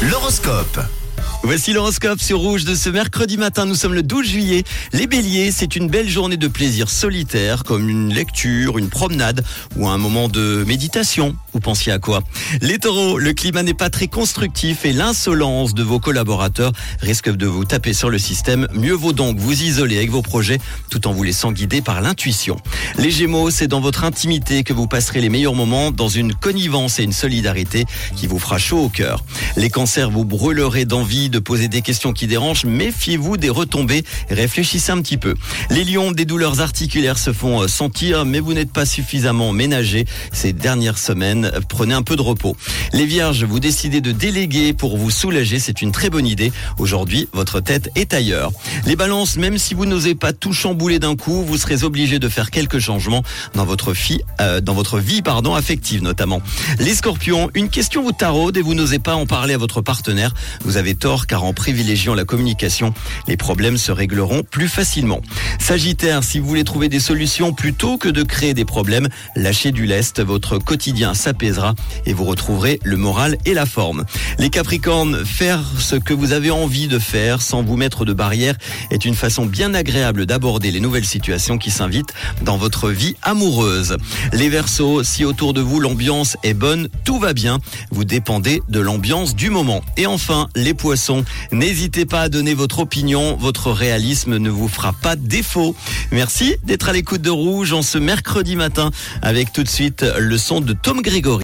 L'horoscope. Voici l'horoscope sur Rouge de ce mercredi matin. Nous sommes le 12 juillet. Les béliers, c'est une belle journée de plaisir solitaire, comme une lecture, une promenade ou un moment de méditation. Vous pensiez à quoi? Les taureaux, le climat n'est pas très constructif et l'insolence de vos collaborateurs risque de vous taper sur le système. Mieux vaut donc vous isoler avec vos projets tout en vous laissant guider par l'intuition. Les gémeaux, c'est dans votre intimité que vous passerez les meilleurs moments dans une connivence et une solidarité qui vous fera chaud au cœur. Les cancers, vous brûlerez d'envie de poser des questions qui dérangent. Méfiez-vous des retombées et réfléchissez un petit peu. Les lions, des douleurs articulaires se font euh, sentir, mais vous n'êtes pas suffisamment ménagé ces dernières semaines. Prenez un peu de repos. Les vierges, vous décidez de déléguer pour vous soulager. C'est une très bonne idée. Aujourd'hui, votre tête est ailleurs. Les balances, même si vous n'osez pas tout chambouler d'un coup, vous serez obligé de faire quelques changements dans votre vie, euh, dans votre vie, pardon, affective notamment. Les scorpions, une question vous taraude et vous n'osez pas en parler à votre partenaire. Vous avez tort car en privilégiant la communication, les problèmes se régleront plus facilement. Sagittaire, si vous voulez trouver des solutions plutôt que de créer des problèmes, lâchez du lest, votre quotidien s'apaisera et vous retrouverez le moral et la forme. Les Capricornes, faire ce que vous avez envie de faire sans vous mettre de barrières est une façon bien agréable d'aborder les nouvelles situations qui s'invitent dans votre vie amoureuse. Les Verseaux, si autour de vous l'ambiance est bonne, tout va bien. Vous dépendez de l'ambiance du moment. Et enfin, les Poissons, n'hésitez pas à donner votre opinion. Votre réalisme ne vous fera pas défaut. Merci d'être à l'écoute de Rouge en ce mercredi matin avec tout de suite le son de Tom Grégory.